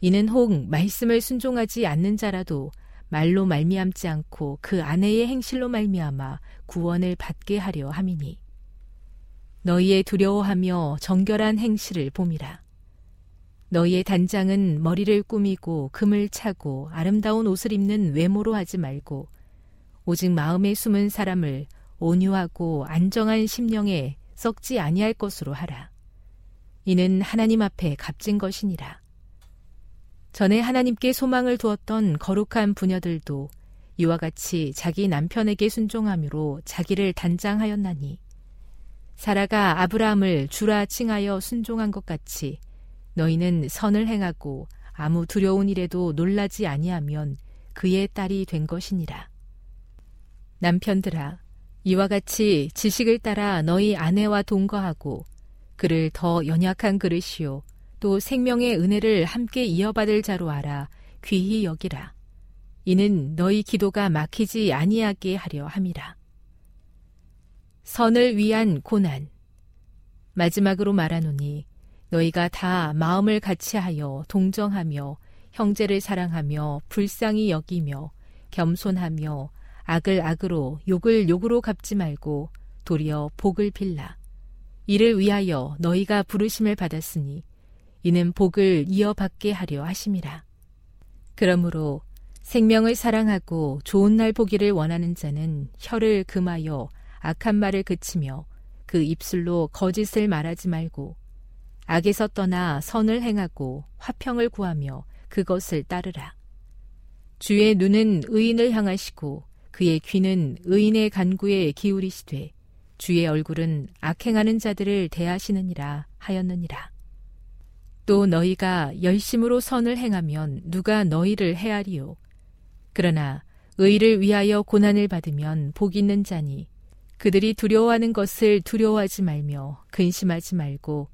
이는 혹 말씀을 순종하지 않는 자라도 말로 말미암지 않고 그 아내의 행실로 말미암아 구원을 받게 하려 함이니 너희의 두려워하며 정결한 행실을 봄이라. 너희의 단장은 머리를 꾸미고 금을 차고 아름다운 옷을 입는 외모로 하지 말고 오직 마음에 숨은 사람을 온유하고 안정한 심령에 썩지 아니할 것으로 하라. 이는 하나님 앞에 값진 것이니라. 전에 하나님께 소망을 두었던 거룩한 부녀들도 이와 같이 자기 남편에게 순종함으로 자기를 단장하였나니 사라가 아브라함을 주라 칭하여 순종한 것 같이 너희는 선을 행하고 아무 두려운 일에도 놀라지 아니하면 그의 딸이 된 것이니라. 남편들아, 이와 같이 지식을 따라 너희 아내와 동거하고 그를 더 연약한 그릇이요. 또 생명의 은혜를 함께 이어받을 자로 알아 귀히 여기라. 이는 너희 기도가 막히지 아니하게 하려 함이라. 선을 위한 고난. 마지막으로 말하노니 너희가 다 마음을 같이하여 동정하며 형제를 사랑하며 불쌍히 여기며 겸손하며 악을 악으로 욕을 욕으로 갚지 말고 도리어 복을 빌라. 이를 위하여 너희가 부르심을 받았으니 이는 복을 이어받게 하려 하심이라. 그러므로 생명을 사랑하고 좋은 날 보기를 원하는 자는 혀를 금하여 악한 말을 그치며 그 입술로 거짓을 말하지 말고 악에서 떠나 선을 행하고 화평을 구하며 그것을 따르라. 주의 눈은 의인을 향하시고 그의 귀는 의인의 간구에 기울이시되 주의 얼굴은 악행하는 자들을 대하시느니라 하였느니라. 또 너희가 열심으로 선을 행하면 누가 너희를 헤아리요. 그러나 의를 위하여 고난을 받으면 복 있는 자니 그들이 두려워하는 것을 두려워하지 말며 근심하지 말고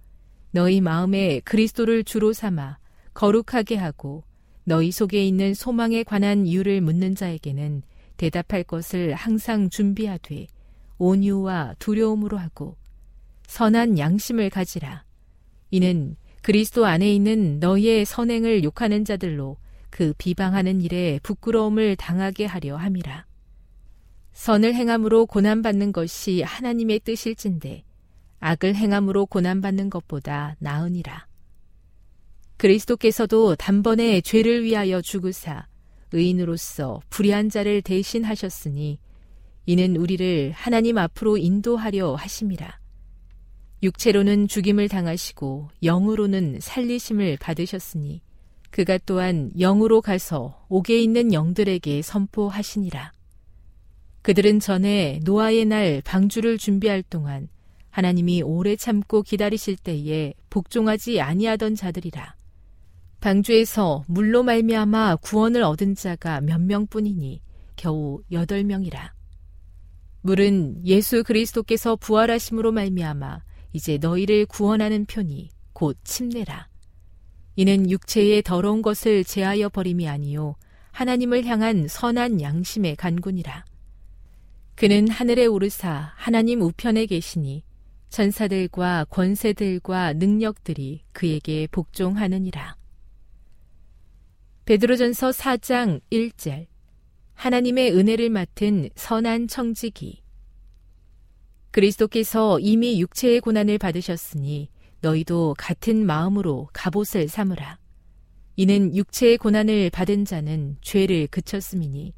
너희 마음에 그리스도를 주로 삼아 거룩하게 하고 너희 속에 있는 소망에 관한 이유를 묻는 자에게는 대답할 것을 항상 준비하되 온유와 두려움으로 하고 선한 양심을 가지라. 이는 그리스도 안에 있는 너희의 선행을 욕하는 자들로 그 비방하는 일에 부끄러움을 당하게 하려 함이라. 선을 행함으로 고난받는 것이 하나님의 뜻일진데 악을 행함으로 고난받는 것보다 나으니라. 그리스도께서도 단번에 죄를 위하여 죽으사 의인으로서 불의한 자를 대신하셨으니 이는 우리를 하나님 앞으로 인도하려 하심이라. 육체로는 죽임을 당하시고 영으로는 살리심을 받으셨으니 그가 또한 영으로 가서 옥에 있는 영들에게 선포하시니라. 그들은 전에 노아의 날 방주를 준비할 동안 하나님이 오래 참고 기다리실 때에 복종하지 아니하던 자들이라. 방주에서 물로 말미암아 구원을 얻은 자가 몇 명뿐이니 겨우 여덟 명이라. 물은 예수 그리스도께서 부활하심으로 말미암아 이제 너희를 구원하는 편이 곧 침례라. 이는 육체의 더러운 것을 제하여 버림이 아니요 하나님을 향한 선한 양심의 간군이라. 그는 하늘에 오르사 하나님 우편에 계시니 천사들과 권세들과 능력들이 그에게 복종하느니라. 베드로전서 4장 1절 하나님의 은혜를 맡은 선한 청지기. 그리스도께서 이미 육체의 고난을 받으셨으니 너희도 같은 마음으로 갑옷을 삼으라. 이는 육체의 고난을 받은 자는 죄를 그쳤음이니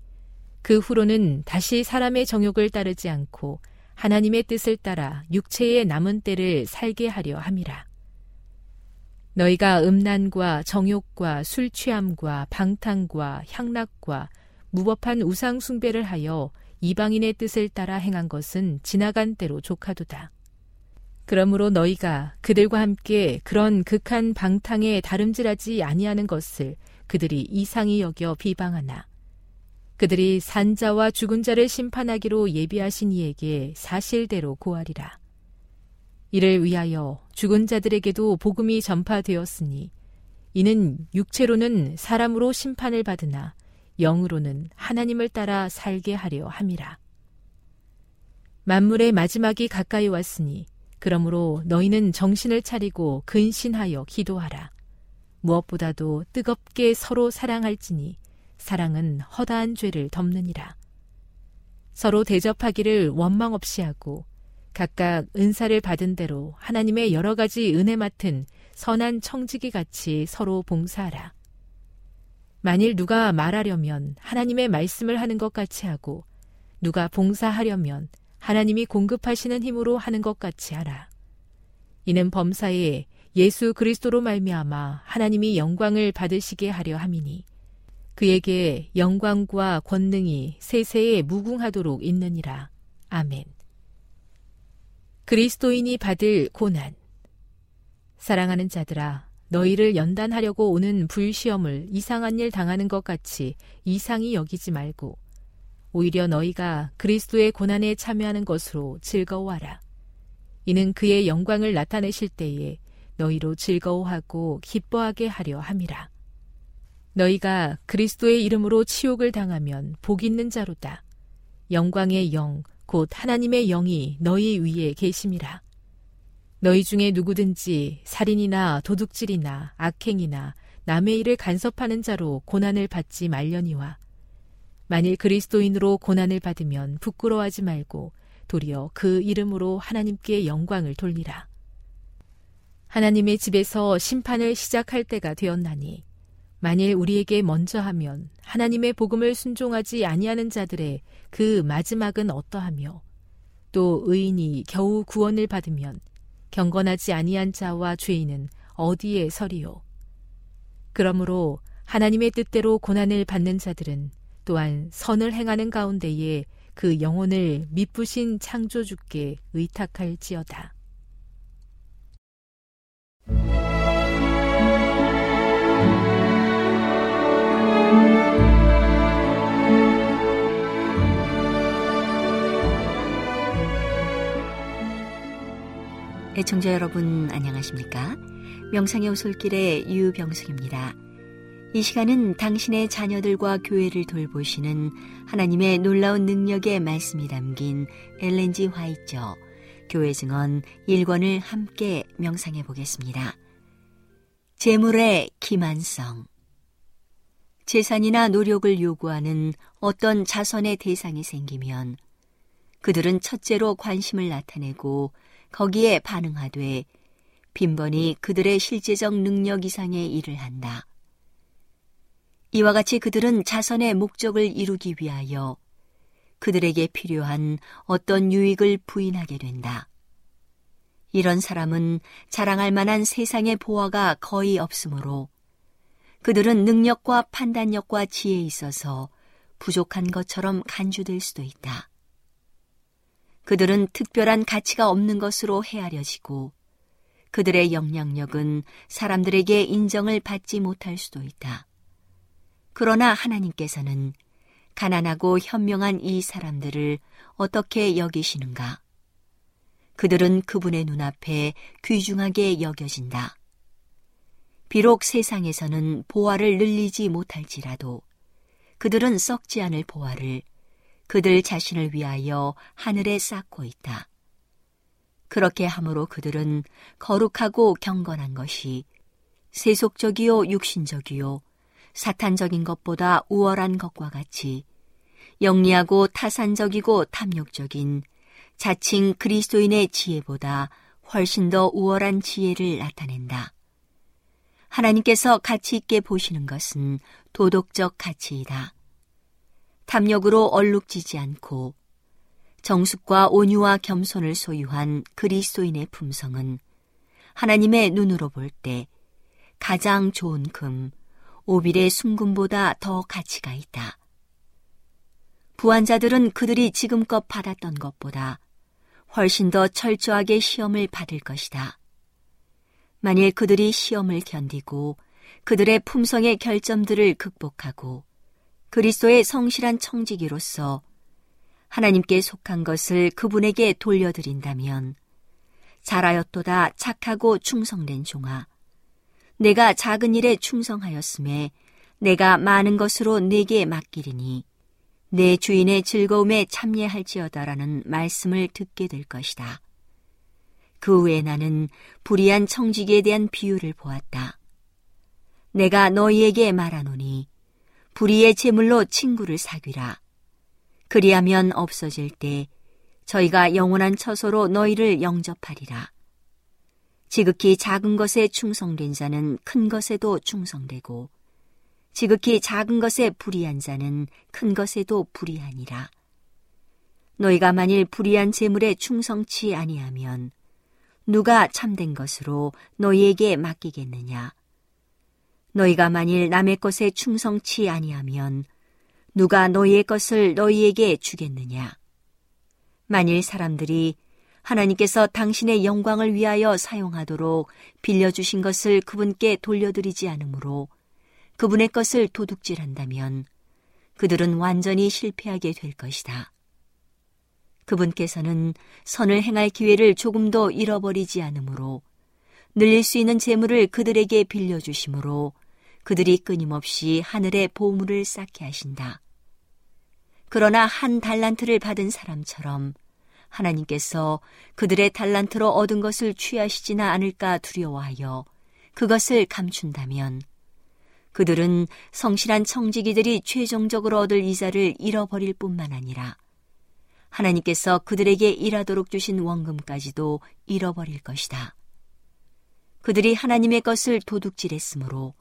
그 후로는 다시 사람의 정욕을 따르지 않고 하나님의 뜻을 따라 육체의 남은 때를 살게 하려 함이라. 너희가 음란과 정욕과 술 취함과 방탕과 향락과 무법한 우상 숭배를 하여 이방인의 뜻을 따라 행한 것은 지나간 때로 조카도다. 그러므로 너희가 그들과 함께 그런 극한 방탕에 다름질하지 아니하는 것을 그들이 이상히 여겨 비방하나 그들이 산자와 죽은 자를 심판하기로 예비하신 이에게 사실대로 고하리라. 이를 위하여 죽은 자들에게도 복음이 전파되었으니 이는 육체로는 사람으로 심판을 받으나 영으로는 하나님을 따라 살게 하려 함이라. 만물의 마지막이 가까이 왔으니 그러므로 너희는 정신을 차리고 근신하여 기도하라. 무엇보다도 뜨겁게 서로 사랑할지니 사랑은 허다한 죄를 덮느니라. 서로 대접하기를 원망 없이 하고 각각 은사를 받은 대로 하나님의 여러 가지 은혜 맡은 선한 청지기 같이 서로 봉사하라. 만일 누가 말하려면 하나님의 말씀을 하는 것 같이 하고 누가 봉사하려면 하나님이 공급하시는 힘으로 하는 것 같이 하라. 이는 범사에 예수 그리스도로 말미암아 하나님이 영광을 받으시게 하려 함이니 그에게 영광과 권능이 세세에 무궁하도록 있느니라. 아멘. 그리스도인이 받을 고난. 사랑하는 자들아, 너희를 연단하려고 오는 불시험을 이상한 일 당하는 것 같이 이상히 여기지 말고 오히려 너희가 그리스도의 고난에 참여하는 것으로 즐거워하라. 이는 그의 영광을 나타내실 때에 너희로 즐거워하고 기뻐하게 하려 함이라. 너희가 그리스도의 이름으로 치욕을 당하면 복 있는 자로다. 영광의 영, 곧 하나님의 영이 너희 위에 계심이라. 너희 중에 누구든지 살인이나 도둑질이나 악행이나 남의 일을 간섭하는 자로 고난을 받지 말려니와 만일 그리스도인으로 고난을 받으면 부끄러워하지 말고 도리어 그 이름으로 하나님께 영광을 돌리라. 하나님의 집에서 심판을 시작할 때가 되었나니 만일 우리에게 먼저 하면 하나님의 복음을 순종하지 아니하는 자들의 그 마지막은 어떠하며 또 의인이 겨우 구원을 받으면 경건하지 아니한 자와 죄인은 어디에 서리요. 그러므로 하나님의 뜻대로 고난을 받는 자들은 또한 선을 행하는 가운데에 그 영혼을 미쁘신 창조주께 의탁할지어다. 애청자 여러분 안녕하십니까? 명상의 오솔길의 유병숙입니다. 이 시간은 당신의 자녀들과 교회를 돌보시는 하나님의 놀라운 능력의 말씀이 담긴 엘렌지 화이처 교회 증언 1권을 함께 명상해 보겠습니다. 재물의 기만성 재산이나 노력을 요구하는 어떤 자선의 대상이 생기면 그들은 첫째로 관심을 나타내고 거기에 반응하되 빈번히 그들의 실제적 능력 이상의 일을 한다. 이와 같이 그들은 자선의 목적을 이루기 위하여 그들에게 필요한 어떤 유익을 부인하게 된다. 이런 사람은 자랑할 만한 세상의 보화가 거의 없으므로 그들은 능력과 판단력과 지혜에 있어서 부족한 것처럼 간주될 수도 있다. 그들은 특별한 가치가 없는 것으로 헤아려지고 그들의 영향력은 사람들에게 인정을 받지 못할 수도 있다. 그러나 하나님께서는 가난하고 현명한 이 사람들을 어떻게 여기시는가? 그들은 그분의 눈앞에 귀중하게 여겨진다. 비록 세상에서는 보화를 늘리지 못할지라도 그들은 썩지 않을 보화를 그들 자신을 위하여 하늘에 쌓고 있다. 그렇게 함으로 그들은 거룩하고 경건한 것이 세속적이요 육신적이요 사탄적인 것보다 우월한 것과 같이 영리하고 타산적이고 탐욕적인 자칭 그리스도인의 지혜보다 훨씬 더 우월한 지혜를 나타낸다. 하나님께서 가치 있게 보시는 것은 도덕적 가치이다. 탐욕으로 얼룩지지 않고 정숙과 온유와 겸손을 소유한 그리스도인의 품성은 하나님의 눈으로 볼 때 가장 좋은 금, 오빌의 순금보다 더 가치가 있다. 부한자들은 그들이 지금껏 받았던 것보다 훨씬 더 철저하게 시험을 받을 것이다. 만일 그들이 시험을 견디고 그들의 품성의 결점들을 극복하고 그리스도의 성실한 청지기로서 하나님께 속한 것을 그분에게 돌려드린다면 잘하였도다 착하고 충성된 종아 내가 작은 일에 충성하였음에 내가 많은 것으로 내게 맡기리니 내 주인의 즐거움에 참여할지어다라는 말씀을 듣게 될 것이다. 그 후에 나는 불의한 청지기에 대한 비유를 보았다. 내가 너희에게 말하노니 불의의 제물로 친구를 사귀라. 그리하면 없어질 때 저희가 영원한 처소로 너희를 영접하리라. 지극히 작은 것에 충성된 자는 큰 것에도 충성되고 지극히 작은 것에 불의한 자는 큰 것에도 불의하니라. 너희가 만일 불의한 재물에 충성치 아니하면 누가 참된 것으로 너희에게 맡기겠느냐? 너희가 만일 남의 것에 충성치 아니하면 누가 너희의 것을 너희에게 주겠느냐? 만일 사람들이 하나님께서 당신의 영광을 위하여 사용하도록 빌려주신 것을 그분께 돌려드리지 않으므로 그분의 것을 도둑질한다면 그들은 완전히 실패하게 될 것이다. 그분께서는 선을 행할 기회를 조금도 잃어버리지 않으므로 늘릴 수 있는 재물을 그들에게 빌려주심으로 그들이 끊임없이 하늘의 보물을 쌓게 하신다. 그러나 한 달란트를 받은 사람처럼 하나님께서 그들의 달란트로 얻은 것을 취하시지나 않을까 두려워하여 그것을 감춘다면 그들은 성실한 청지기들이 최종적으로 얻을 이자를 잃어버릴 뿐만 아니라 하나님께서 그들에게 일하도록 주신 원금까지도 잃어버릴 것이다. 그들이 하나님의 것을 도둑질했으므로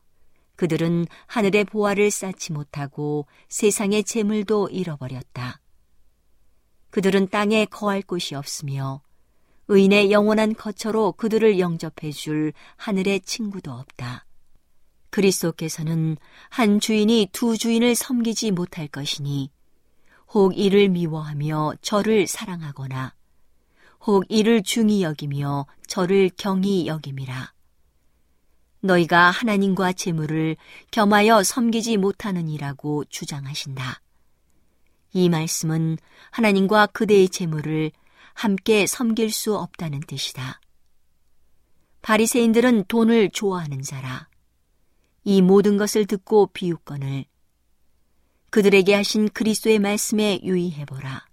그들은 하늘의 보화를 쌓지 못하고 세상의 재물도 잃어버렸다. 그들은 땅에 거할 곳이 없으며 의인의 영원한 거처로 그들을 영접해 줄 하늘의 친구도 없다. 그리스도께서는 한 주인이 두 주인을 섬기지 못할 것이니 혹 이를 미워하며 저를 사랑하거나 혹 이를 중히 여기며 저를 경히 여김이라. 너희가 하나님과 재물을 겸하여 섬기지 못하느니라고 주장하신다. 이 말씀은 하나님과 그대의 재물을 함께 섬길 수 없다는 뜻이다. 바리새인들은 돈을 좋아하는 자라. 이 모든 것을 듣고 비웃건을 그들에게 하신 그리스도의 말씀에 유의해보라.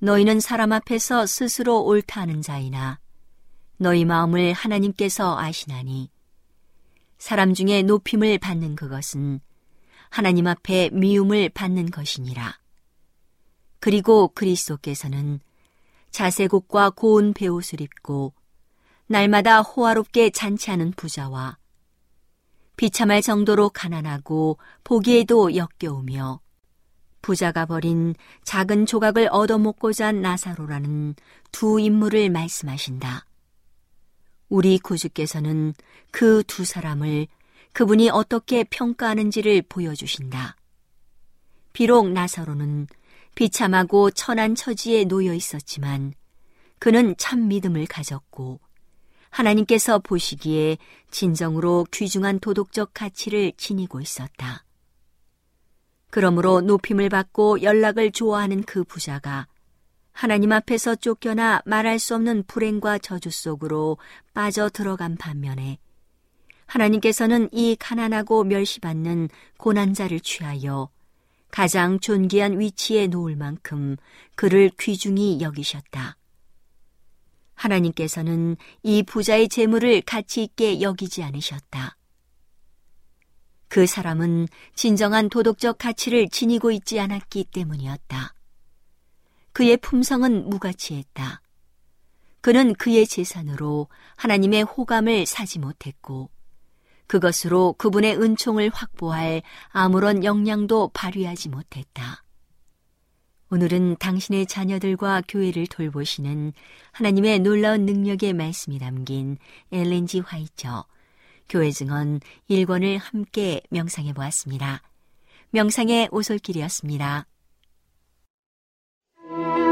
너희는 사람 앞에서 스스로 옳다 하는 자이나 너희 마음을 하나님께서 아시나니 사람 중에 높임을 받는 그것은 하나님 앞에 미움을 받는 것이니라. 그리고 그리스도께서는 자세곡과 고운 배옷을 입고 날마다 호화롭게 잔치하는 부자와 비참할 정도로 가난하고 보기에도 역겨우며 부자가 버린 작은 조각을 얻어먹고자 한 나사로라는 두 인물을 말씀하신다. 우리 구주께서는 그 두 사람을 그분이 어떻게 평가하는지를 보여주신다. 비록 나사로는 비참하고 천한 처지에 놓여 있었지만 그는 참 믿음을 가졌고 하나님께서 보시기에 진정으로 귀중한 도덕적 가치를 지니고 있었다. 그러므로 높임을 받고 연락을 좋아하는 그 부자가 하나님 앞에서 쫓겨나 말할 수 없는 불행과 저주 속으로 빠져 들어간 반면에 하나님께서는 이 가난하고 멸시받는 고난자를 취하여 가장 존귀한 위치에 놓을 만큼 그를 귀중히 여기셨다. 하나님께서는 이 부자의 재물을 가치 있게 여기지 않으셨다. 그 사람은 진정한 도덕적 가치를 지니고 있지 않았기 때문이었다. 그의 품성은 무가치했다. 그는 그의 재산으로 하나님의 호감을 사지 못했고, 그것으로 그분의 은총을 확보할 아무런 역량도 발휘하지 못했다. 오늘은 당신의 자녀들과 교회를 돌보시는 하나님의 놀라운 능력의 말씀이 담긴 엘렌지 화이처 교회 증언 1권을 함께 명상해 보았습니다. 명상의 오솔길이었습니다. Thank you.